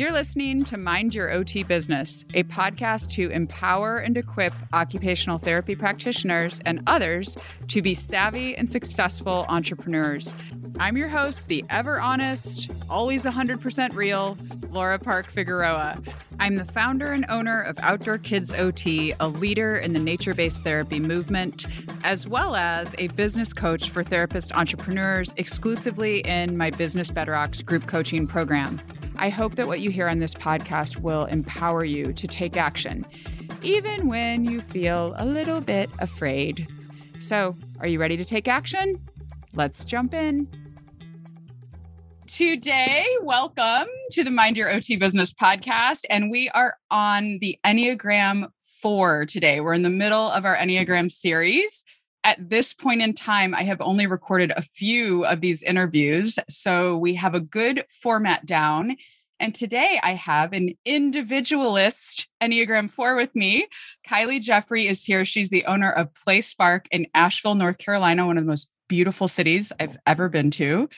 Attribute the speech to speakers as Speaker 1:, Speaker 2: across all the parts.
Speaker 1: You're listening to Mind Your OT Business, a podcast to empower and equip occupational therapy practitioners and others to be savvy and successful entrepreneurs. I'm your host, the ever honest, always 100% real, Laura Park Figueroa. I'm the founder and owner of Outdoor Kids OT, a leader in the nature based therapy movement, as well as a business coach for therapist entrepreneurs exclusively in my Business Betterrocks group coaching program. I hope that what you hear on this podcast will empower you to take action, even when you feel a little bit afraid. So, are you ready to take action? Let's jump in. Today, welcome to the Mind Your OT Business podcast. And we are on the Enneagram 4 today. We're in the middle of our Enneagram series. At this point in time, I have only recorded a few of these interviews. So we have a good format down. And today I have an individualist Enneagram 4 with me. Kylie Jeffrey is here. She's the owner of Play Spark in Asheville, North Carolina, one of the most beautiful cities I've ever been to.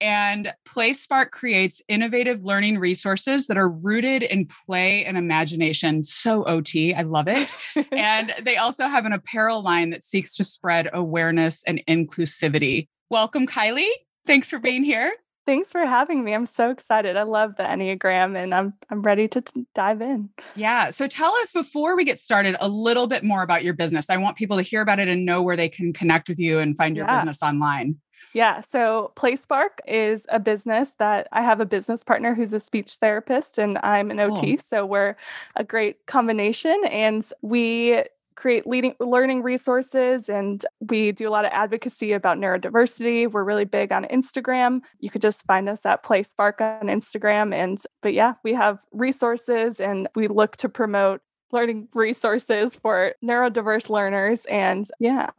Speaker 1: And PlaySpark creates innovative learning resources that are rooted in play and imagination. So OT, I love it. and they also have an apparel line that seeks to spread awareness and inclusivity. Welcome, Kylie. Thanks for being here.
Speaker 2: Thanks for having me. I'm so excited. I love the Enneagram and I'm I'm ready to t- dive in.
Speaker 1: Yeah. So tell us before we get started a little bit more about your business. I want people to hear about it and know where they can connect with you and find your yeah. business online.
Speaker 2: Yeah. So PlaySpark is a business that I have a business partner who's a speech therapist and I'm an OT. Oh. So we're a great combination. And we create leading learning resources and we do a lot of advocacy about neurodiversity we're really big on instagram you could just find us at playspark on instagram and but yeah we have resources and we look to promote learning resources for neurodiverse learners and yeah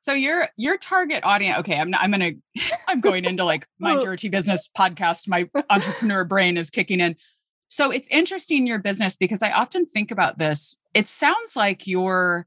Speaker 1: so your your target audience okay i'm not, i'm gonna i'm going into like my dirty business podcast my entrepreneur brain is kicking in so it's interesting your business because i often think about this it sounds like your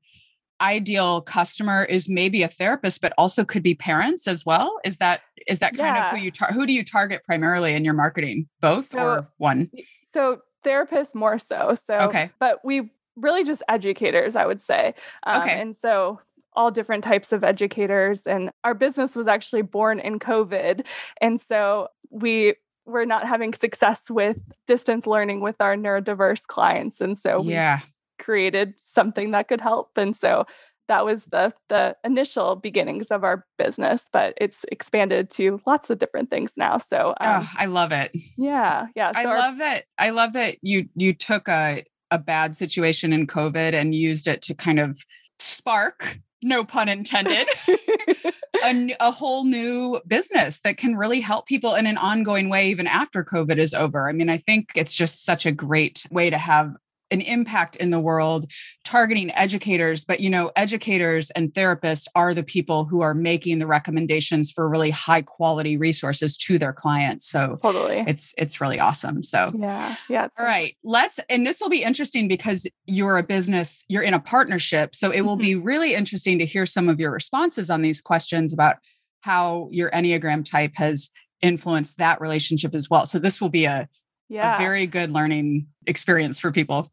Speaker 1: ideal customer is maybe a therapist but also could be parents as well is that is that kind yeah. of who you tar- who do you target primarily in your marketing both so, or one
Speaker 2: so therapists more so. So, okay. But we really just educators, I would say. Um, okay. And so all different types of educators. And our business was actually born in COVID. And so we were not having success with distance learning with our neurodiverse clients. And so yeah. we created something that could help. And so that was the the initial beginnings of our business but it's expanded to lots of different things now so
Speaker 1: um, oh, i love it
Speaker 2: yeah yeah
Speaker 1: so i our, love that i love that you you took a a bad situation in covid and used it to kind of spark no pun intended a, a whole new business that can really help people in an ongoing way even after covid is over. I mean i think it's just such a great way to have an impact in the world targeting educators but you know educators and therapists are the people who are making the recommendations for really high quality resources to their clients. So
Speaker 2: totally.
Speaker 1: it's it's really awesome. So
Speaker 2: yeah. Yeah
Speaker 1: all right let's and this will be interesting because you're a business you're in a partnership. So it will mm-hmm. be really interesting to hear some of your responses on these questions about how your enneagram type has influenced that relationship as well. So this will be a yeah. a very good learning experience for people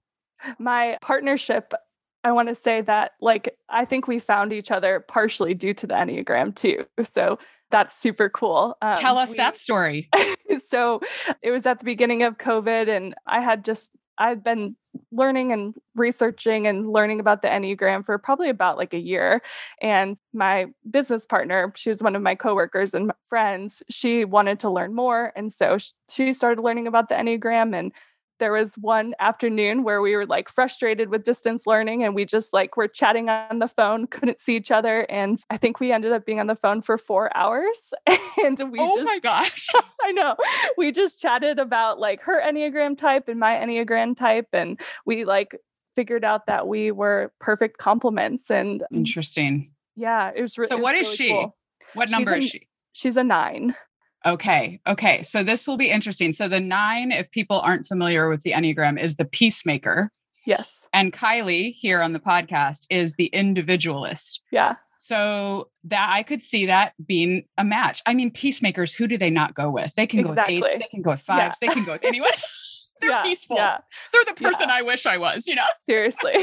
Speaker 2: my partnership I want to say that, like, I think we found each other partially due to the Enneagram too. So that's super cool.
Speaker 1: Um, Tell us we, that story.
Speaker 2: so it was at the beginning of COVID, and I had just, I've been learning and researching and learning about the Enneagram for probably about like a year. And my business partner, she was one of my coworkers and friends, she wanted to learn more. And so she started learning about the Enneagram and there was one afternoon where we were like frustrated with distance learning and we just like were chatting on the phone, couldn't see each other. And I think we ended up being on the phone for four hours. and we
Speaker 1: oh
Speaker 2: just,
Speaker 1: my gosh.
Speaker 2: I know. We just chatted about like her Enneagram type and my Enneagram type. And we like figured out that we were perfect complements. And
Speaker 1: interesting.
Speaker 2: Yeah. It was
Speaker 1: really So, what is
Speaker 2: really
Speaker 1: she?
Speaker 2: Cool.
Speaker 1: What number is she?
Speaker 2: She's a nine.
Speaker 1: Okay. Okay. So this will be interesting. So the nine, if people aren't familiar with the Enneagram, is the peacemaker.
Speaker 2: Yes.
Speaker 1: And Kylie here on the podcast is the individualist.
Speaker 2: Yeah.
Speaker 1: So that I could see that being a match. I mean, peacemakers, who do they not go with? They can exactly. go with eights, they can go with fives, yeah. they can go with anyone. They're
Speaker 2: yeah,
Speaker 1: peaceful.
Speaker 2: Yeah.
Speaker 1: They're the person yeah. I wish I was, you know?
Speaker 2: Seriously.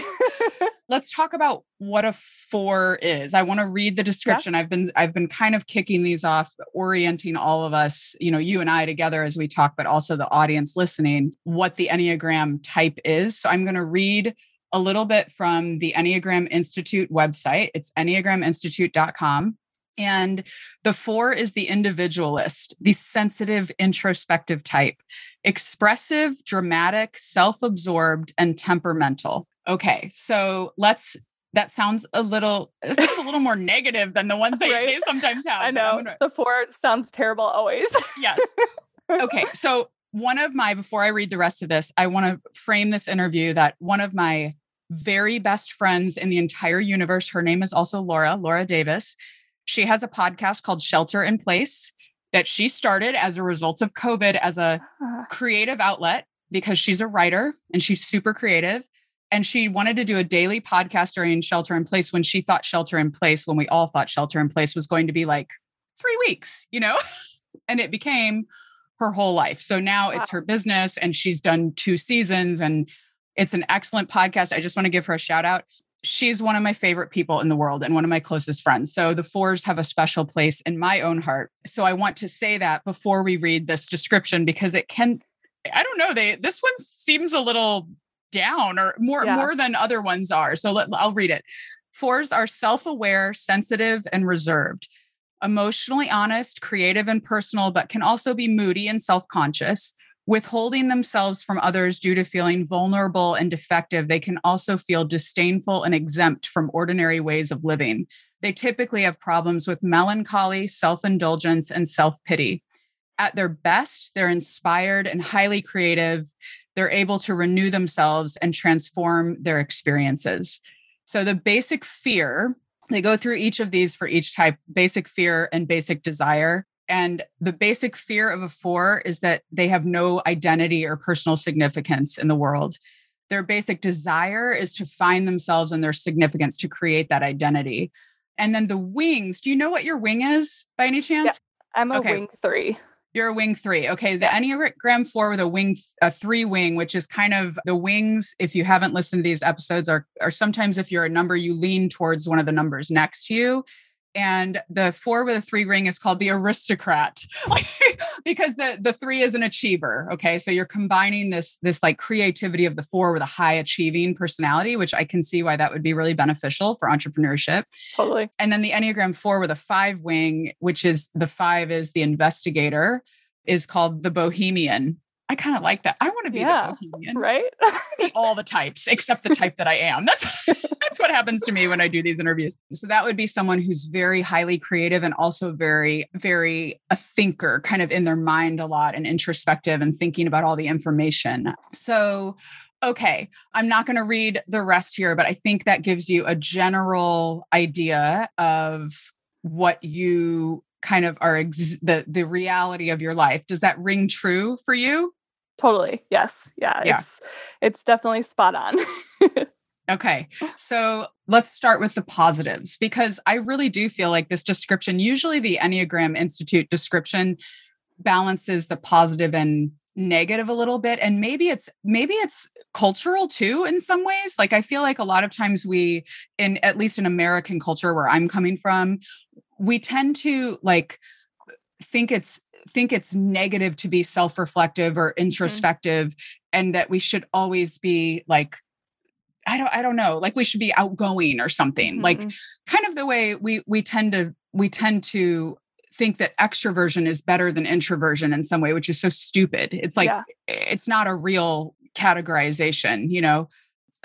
Speaker 1: Let's talk about what a four is. I want to read the description. Yeah. I've been I've been kind of kicking these off, orienting all of us, you know, you and I together as we talk, but also the audience listening, what the Enneagram type is. So I'm going to read a little bit from the Enneagram Institute website. It's enneagraminstitute.com. And the four is the individualist, the sensitive, introspective type, expressive, dramatic, self absorbed, and temperamental. Okay, so let's. That sounds a little. A little more negative than the ones they, right? they sometimes have.
Speaker 2: I know gonna, the four sounds terrible always.
Speaker 1: yes. Okay, so one of my before I read the rest of this, I want to frame this interview that one of my very best friends in the entire universe. Her name is also Laura, Laura Davis. She has a podcast called Shelter in Place that she started as a result of COVID as a uh-huh. creative outlet because she's a writer and she's super creative. And she wanted to do a daily podcast during Shelter in Place when she thought Shelter in Place, when we all thought Shelter in Place was going to be like three weeks, you know? and it became her whole life. So now wow. it's her business and she's done two seasons and it's an excellent podcast. I just want to give her a shout out she's one of my favorite people in the world and one of my closest friends. So the fours have a special place in my own heart. So I want to say that before we read this description because it can I don't know, they this one seems a little down or more yeah. more than other ones are. So let, I'll read it. Fours are self-aware, sensitive and reserved. Emotionally honest, creative and personal but can also be moody and self-conscious withholding themselves from others due to feeling vulnerable and defective, they can also feel disdainful and exempt from ordinary ways of living. They typically have problems with melancholy, self indulgence, and self pity. At their best, they're inspired and highly creative. They're able to renew themselves and transform their experiences. So, the basic fear, they go through each of these for each type basic fear and basic desire. And the basic fear of a four is that they have no identity or personal significance in the world. Their basic desire is to find themselves and their significance to create that identity. And then the wings, do you know what your wing is by any chance?
Speaker 2: Yeah, I'm a okay. wing three.
Speaker 1: You're a wing three. Okay. The Enneagram four with a wing, a three wing, which is kind of the wings. If you haven't listened to these episodes, are, are sometimes if you're a number, you lean towards one of the numbers next to you and the four with a three ring is called the aristocrat because the the three is an achiever okay? So you're combining this this like creativity of the four with a high achieving personality which i can see why that would be really beneficial for entrepreneurship.
Speaker 2: Totally.
Speaker 1: And then the enneagram four with a five wing which is the five is the investigator is called the bohemian I kind of like that. I want to be yeah, the bohemian,
Speaker 2: right?
Speaker 1: be all the types except the type that I am. That's that's what happens to me when I do these interviews. So that would be someone who's very highly creative and also very very a thinker, kind of in their mind a lot and introspective and thinking about all the information. So okay, I'm not going to read the rest here, but I think that gives you a general idea of what you kind of are ex- the the reality of your life. Does that ring true for you?
Speaker 2: Totally. Yes. Yeah. yeah. It's it's definitely spot on.
Speaker 1: okay. So let's start with the positives because I really do feel like this description, usually the Enneagram Institute description balances the positive and negative a little bit and maybe it's maybe it's cultural too in some ways like i feel like a lot of times we in at least in american culture where i'm coming from we tend to like think it's think it's negative to be self-reflective or mm-hmm. introspective mm-hmm. and that we should always be like I don't I don't know, like we should be outgoing or something. Mm-hmm. Like kind of the way we we tend to we tend to think that extroversion is better than introversion in some way, which is so stupid. It's like yeah. it's not a real categorization, you know.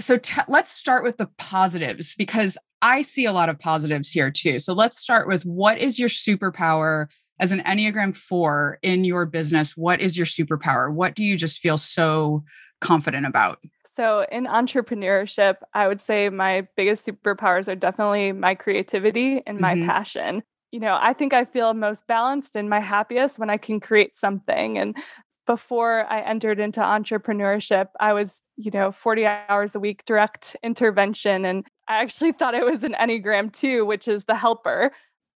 Speaker 1: So t- let's start with the positives because I see a lot of positives here too. So let's start with what is your superpower as an Enneagram 4 in your business, what is your superpower? What do you just feel so confident about?
Speaker 2: So, in entrepreneurship, I would say my biggest superpowers are definitely my creativity and my mm-hmm. passion. You know, I think I feel most balanced and my happiest when I can create something. And before I entered into entrepreneurship, I was, you know, 40 hours a week direct intervention. And I actually thought it was an Enneagram 2, which is the helper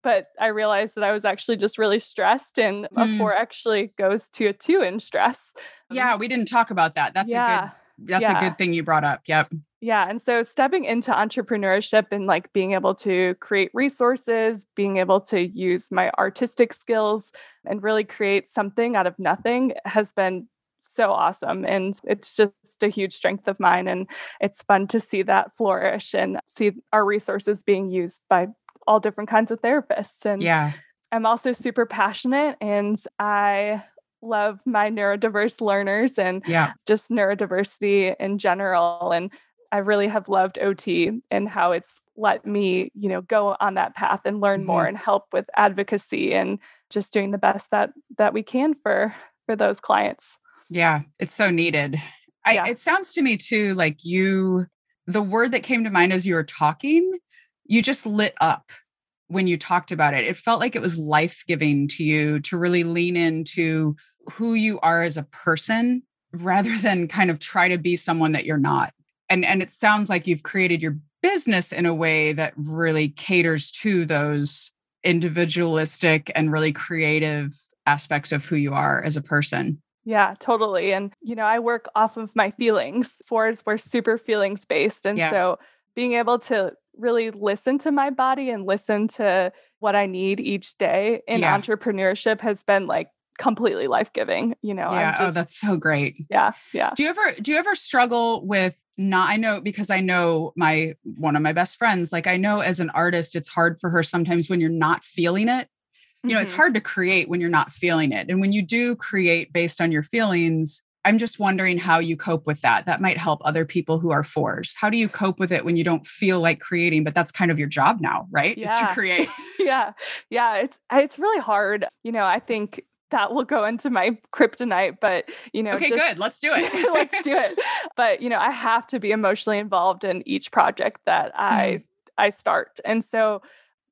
Speaker 2: but I realized that I was actually just really stressed, and mm. a four actually goes to a two in stress.
Speaker 1: Yeah, we didn't talk about that. That's yeah. a good that's yeah. a good thing you brought up. Yep.
Speaker 2: Yeah. And so stepping into entrepreneurship and like being able to create resources, being able to use my artistic skills and really create something out of nothing has been so awesome. And it's just a huge strength of mine. And it's fun to see that flourish and see our resources being used by all different kinds of therapists. And
Speaker 1: yeah.
Speaker 2: I'm also super passionate and I love my neurodiverse learners and
Speaker 1: yeah.
Speaker 2: just neurodiversity in general. And I really have loved OT and how it's let me, you know, go on that path and learn mm-hmm. more and help with advocacy and just doing the best that that we can for for those clients.
Speaker 1: Yeah, it's so needed. I, yeah. It sounds to me too like you, the word that came to mind as you were talking, you just lit up when you talked about it. It felt like it was life giving to you to really lean into who you are as a person rather than kind of try to be someone that you're not. And and it sounds like you've created your business in a way that really caters to those individualistic and really creative aspects of who you are as a person.
Speaker 2: Yeah, totally. And you know, I work off of my feelings. Fords we're super feelings based. And yeah. so being able to really listen to my body and listen to what I need each day in yeah. entrepreneurship has been like completely life giving. You know,
Speaker 1: yeah. Oh, just, oh, that's so great.
Speaker 2: Yeah. Yeah.
Speaker 1: Do you ever do you ever struggle with not I know because I know my one of my best friends, like I know as an artist, it's hard for her sometimes when you're not feeling it. You know, mm-hmm. it's hard to create when you're not feeling it. And when you do create based on your feelings, I'm just wondering how you cope with that. That might help other people who are fours. How do you cope with it when you don't feel like creating, but that's kind of your job now, right?
Speaker 2: Yeah.
Speaker 1: Is to create.
Speaker 2: yeah. Yeah. It's it's really hard. You know, I think that will go into my kryptonite, but you know,
Speaker 1: okay, just, good. Let's do it.
Speaker 2: let's do it. But you know, I have to be emotionally involved in each project that I mm. I start. And so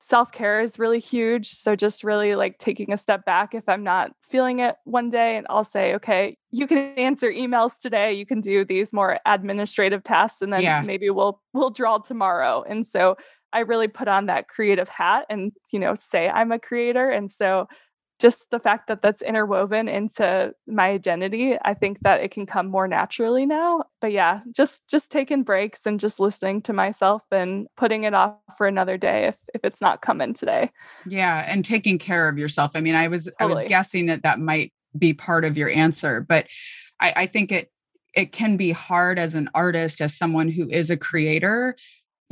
Speaker 2: self care is really huge. So just really like taking a step back if I'm not feeling it one day, and I'll say, okay, you can answer emails today. You can do these more administrative tasks, and then yeah. maybe we'll we'll draw tomorrow. And so I really put on that creative hat and you know say I'm a creator. And so just the fact that that's interwoven into my identity i think that it can come more naturally now. But yeah just just taking breaks and just listening to myself and putting it off for another day if if it's not coming today.
Speaker 1: Yeah and taking care of yourself. I mean i was totally. i was guessing that that might be part of your answer but i i think it it can be hard as an artist as someone who is a creator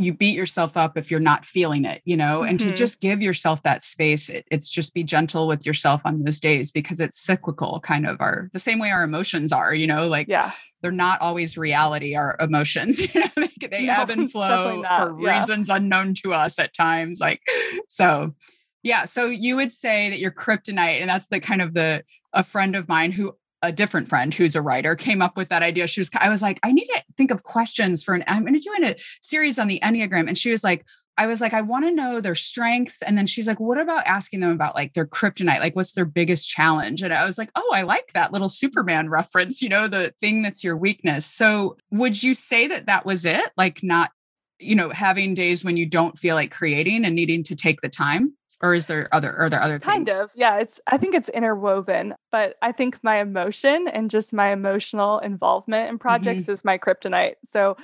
Speaker 1: you beat yourself up if you're not feeling it, you know, mm-hmm. and to mm-hmm. just give yourself that space. It, it's just be gentle with yourself on those days because it's cyclical, kind of our the same way our emotions are, you know, like
Speaker 2: yeah.
Speaker 1: they're not always reality, our emotions, you know, they, they no, ebb and flow for yeah. reasons unknown to us at times. Like, so yeah. So you would say that you're kryptonite, and that's the kind of the a friend of mine who a different friend who's a writer came up with that idea. She was, I was like, I need to think of questions for an, I'm going to do a series on the Enneagram. And she was like, I was like, I want to know their strengths. And then she's like, what about asking them about like their kryptonite? Like, what's their biggest challenge? And I was like, oh, I like that little Superman reference, you know, the thing that's your weakness. So would you say that that was it? Like, not, you know, having days when you don't feel like creating and needing to take the time? Or is there other are there other
Speaker 2: kind
Speaker 1: things?
Speaker 2: of yeah it's i think it's interwoven but i think my emotion and just my emotional involvement in projects mm-hmm. is my kryptonite so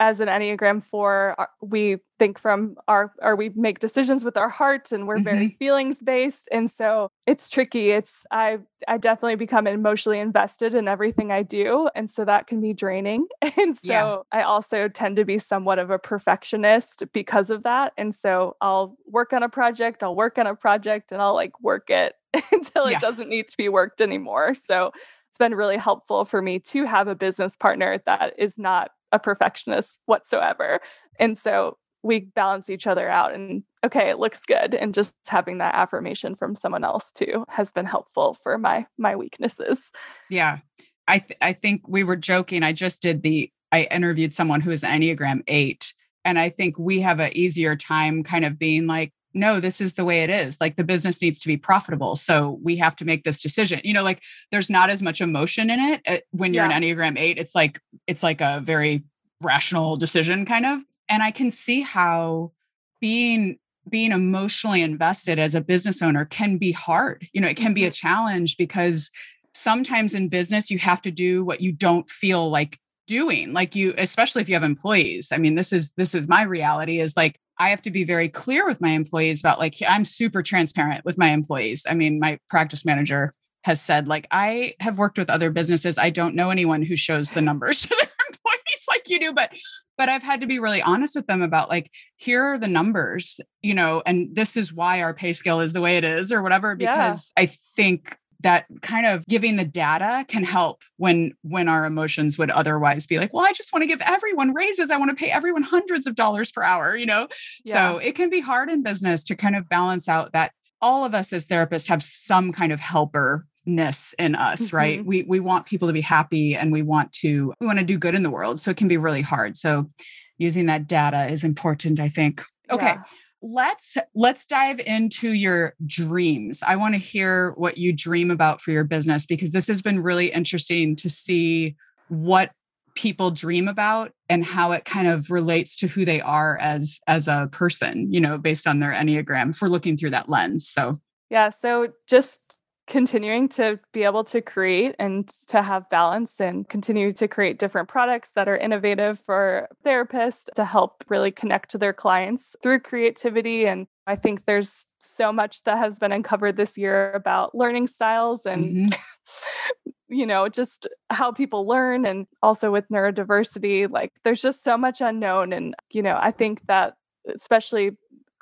Speaker 2: as an enneagram 4 uh, we think from our or we make decisions with our heart and we're mm-hmm. very feelings based and so it's tricky it's i i definitely become emotionally invested in everything i do and so that can be draining and so yeah. i also tend to be somewhat of a perfectionist because of that and so i'll work on a project i'll work on a project and i'll like work it until yeah. it doesn't need to be worked anymore so it's been really helpful for me to have a business partner that is not a perfectionist whatsoever. And so we balance each other out and okay it looks good. And just having that affirmation from someone else too has been helpful for my my weaknesses.
Speaker 1: Yeah. I th- i think we were joking. I just did the i interviewed someone who is enneagram 8 and i think we have an easier time kind of being like no this is the way it is. Like the business needs to be profitable so we have to make this decision. You know like there's not as much emotion in it uh, when you're yeah. an enneagram 8 it's like it's like a very rational decision kind of. And i can see how being being emotionally invested as a business owner can be hard. You know it can be a mm-hmm. challenge because sometimes in business you have to do what you don't feel like doing. Like you especially if you have employees. I mean this is this is my reality is like i have to be very clear with my employees about like i'm super transparent with my employees i mean my practice manager has said like i have worked with other businesses i don't know anyone who shows the numbers to their employees like you do but but i've had to be really honest with them about like here are the numbers you know and this is why our pay scale is the way it is or whatever because yeah. i think that kind of giving the data can help when when our emotions would otherwise be like well i just want to give everyone raises. I want to pay everyone hundreds of dollars per hour you know? Yeah. so it can be hard in business to kind of balance out that all of us as therapists have some kind of helper ness in us mm-hmm. right we we want people to be happy and we want to we want to do good in the world so it can be really hard. So using that data is important i think. Okay yeah let's let's dive into your dreams. I want to hear what you dream about for your business because this has been really interesting to see what people dream about and how it kind of relates to who they are as as a person, you know, based on their enneagram for looking through that lens. So
Speaker 2: yeah, so just continuing to be able to create and to have balance and continue to create different products that are innovative for therapists to help really connect to their clients through creativity and I think there's so much that has been uncovered this year about learning styles and mm-hmm. you know just how people learn and also with neurodiversity like there's just so much unknown and you know I think that especially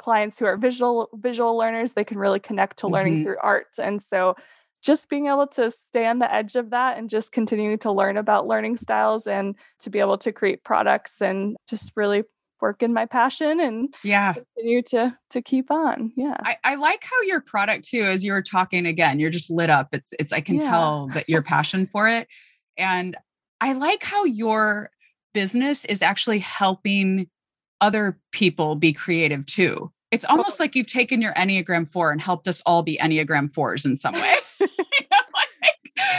Speaker 2: clients who are visual visual learners they can really connect to learning mm-hmm. through art. And so just being able to stay on the edge of that and just continuing to learn about learning styles and to be able to create products and just really work in my passion and
Speaker 1: yeah.
Speaker 2: continue to to keep on. Yeah.
Speaker 1: I, I like how your product too as you were talking again you're just lit up. It's it's i can yeah. tell that your passion for it. And i like how your business is actually helping other people be creative too. It's almost like you've taken your Enneagram 4 and helped us all be Enneagram 4s in some way.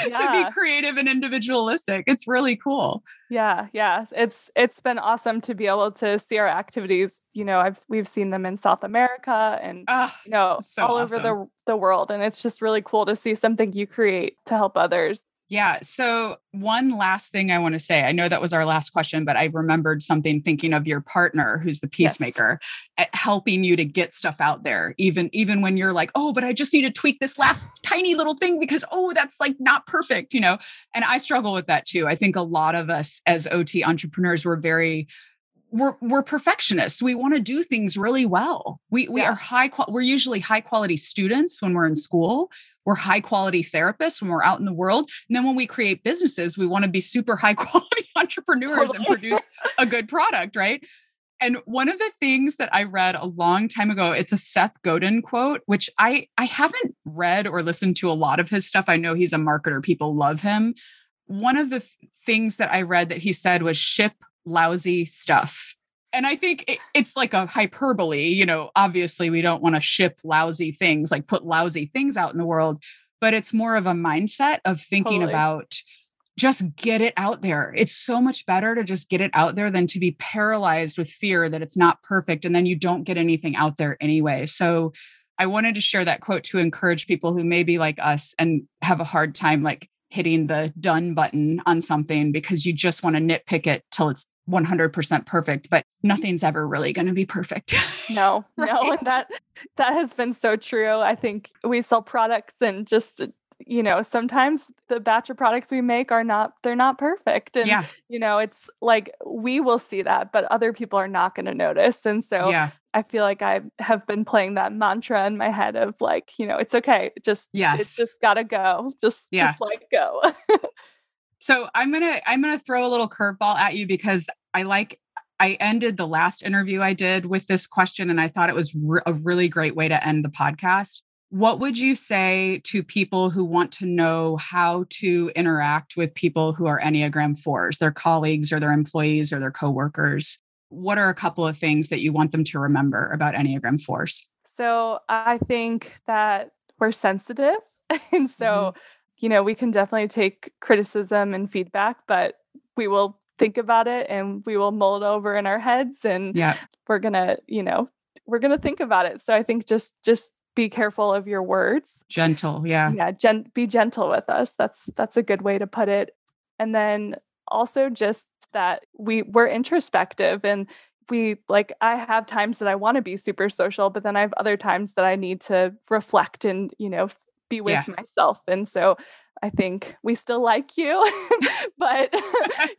Speaker 1: yeah. To be creative and individualistic. It's really cool.
Speaker 2: Yeah, yeah. It's it's been awesome to be able to see our activities. You know, I've we've seen them in South America and oh, you know, so all awesome. over the the world. And it's just really cool to see something you create to help others.
Speaker 1: Yeah. So, one last thing I want to say I know that was our last question, but I remembered something thinking of your partner who's the peacemaker yes. helping you to get stuff out there, even, even when you're like, oh, but I just need to tweak this last tiny little thing because, oh, that's like not perfect, you know? And I struggle with that too. I think a lot of us as OT entrepreneurs, we're very, we're we're perfectionists. We want to do things really well. We we yeah. are high qual- we're usually high quality students when we're in school we're high quality therapists when we're out in the world. And then when we create businesses, we want to be super high quality entrepreneurs totally. and produce a good product, right? And one of the things that I read a long time ago, it's a Seth Godin quote, which I I haven't read or listened to a lot of his stuff. I know he's a marketer, people love him. One of the th- things that I read that he said was ship lousy stuff and I think it, it's like a hyperbole. You know, obviously, we don't want to ship lousy things, like put lousy things out in the world, but it's more of a mindset of thinking totally. about just get it out there. It's so much better to just get it out there than to be paralyzed with fear that it's not perfect and then you don't get anything out there anyway. So, I wanted to share that quote to encourage people who may be like us and have a hard time like hitting the done button on something because you just want to nitpick it till it's 100% perfect but mm-hmm. nothing's ever really going to be perfect
Speaker 2: no right? no and that that has been so true i think we sell products and just uh, you know sometimes the batch of products we make are not they're not perfect and yeah. you know it's like we will see that but other people are not going to notice and so yeah. i feel like i have been playing that mantra in my head of like you know it's okay just yeah it's just gotta go just yeah. just let go
Speaker 1: So I'm gonna I'm gonna throw a little curveball at you because I like I ended the last interview I did with this question, and I thought it was re- a really great way to end the podcast. What would you say to people who want to know how to interact with people who are Enneagram fours, their colleagues or their employees or their coworkers? What are a couple of things that you want them to remember about Enneagram fours?
Speaker 2: So I think that we're sensitive. and so mm-hmm you know, we can definitely take criticism and feedback, but we will think about it and we will mull it over in our heads and yeah. we're going to, you know, we're going to think about it. So I think just just be careful of your words.
Speaker 1: Gentle, yeah.
Speaker 2: Yeah, gen- be gentle with us. That's that's a good way to put it. And then also just that we we're introspective and we like I have times that I want to be super social, but then I have other times that I need to reflect and, you know, be with yeah. myself. And so I think we still like you, but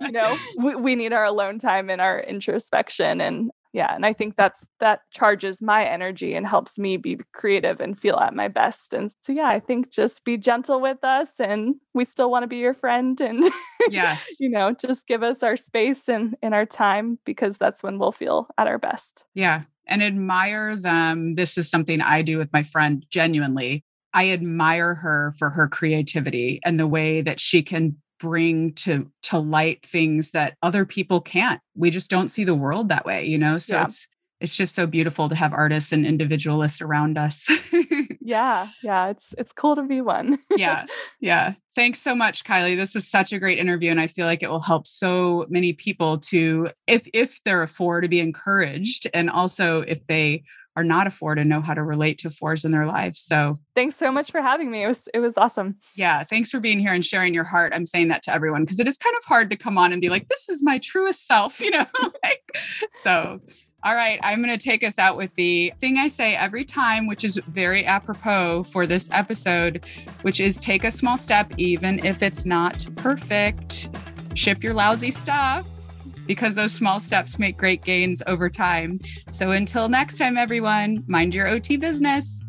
Speaker 2: you know, we, we need our alone time and our introspection. And yeah and i think that's that charges my energy and helps me be creative and feel at my best and so yeah i think just be gentle with us and we still want to be your friend and
Speaker 1: yes
Speaker 2: you know just give us our space and in our time because that's when we'll feel at our best
Speaker 1: yeah and admire them this is something i do with my friend genuinely I admire her for her creativity and the way that she can bring to to light things that other people can't. We just don't see the world that way you know? So yeah. it's it's just so beautiful to have artists and individualists around us.
Speaker 2: Yeah yeah it's it's cool to be one.
Speaker 1: Yeah yeah. Thanks so much kylie. This was such a great interview and i feel like it will help so many people to if if they're a four to be encouraged and also if they are not a four to know how to relate to fours in their lives. So
Speaker 2: thanks so much for having me. It was it was awesome.
Speaker 1: Yeah, thanks for being here and sharing your heart. I'm saying that to everyone because it is kind of hard to come on and be like, this is my truest self, you know? like, so all right, I'm going to take us out with the thing I say every time, which is very apropos for this episode, which is take a small step, even if it's not perfect. Ship your lousy stuff because those small steps make great gains over time. So until next time, everyone, mind your OT business.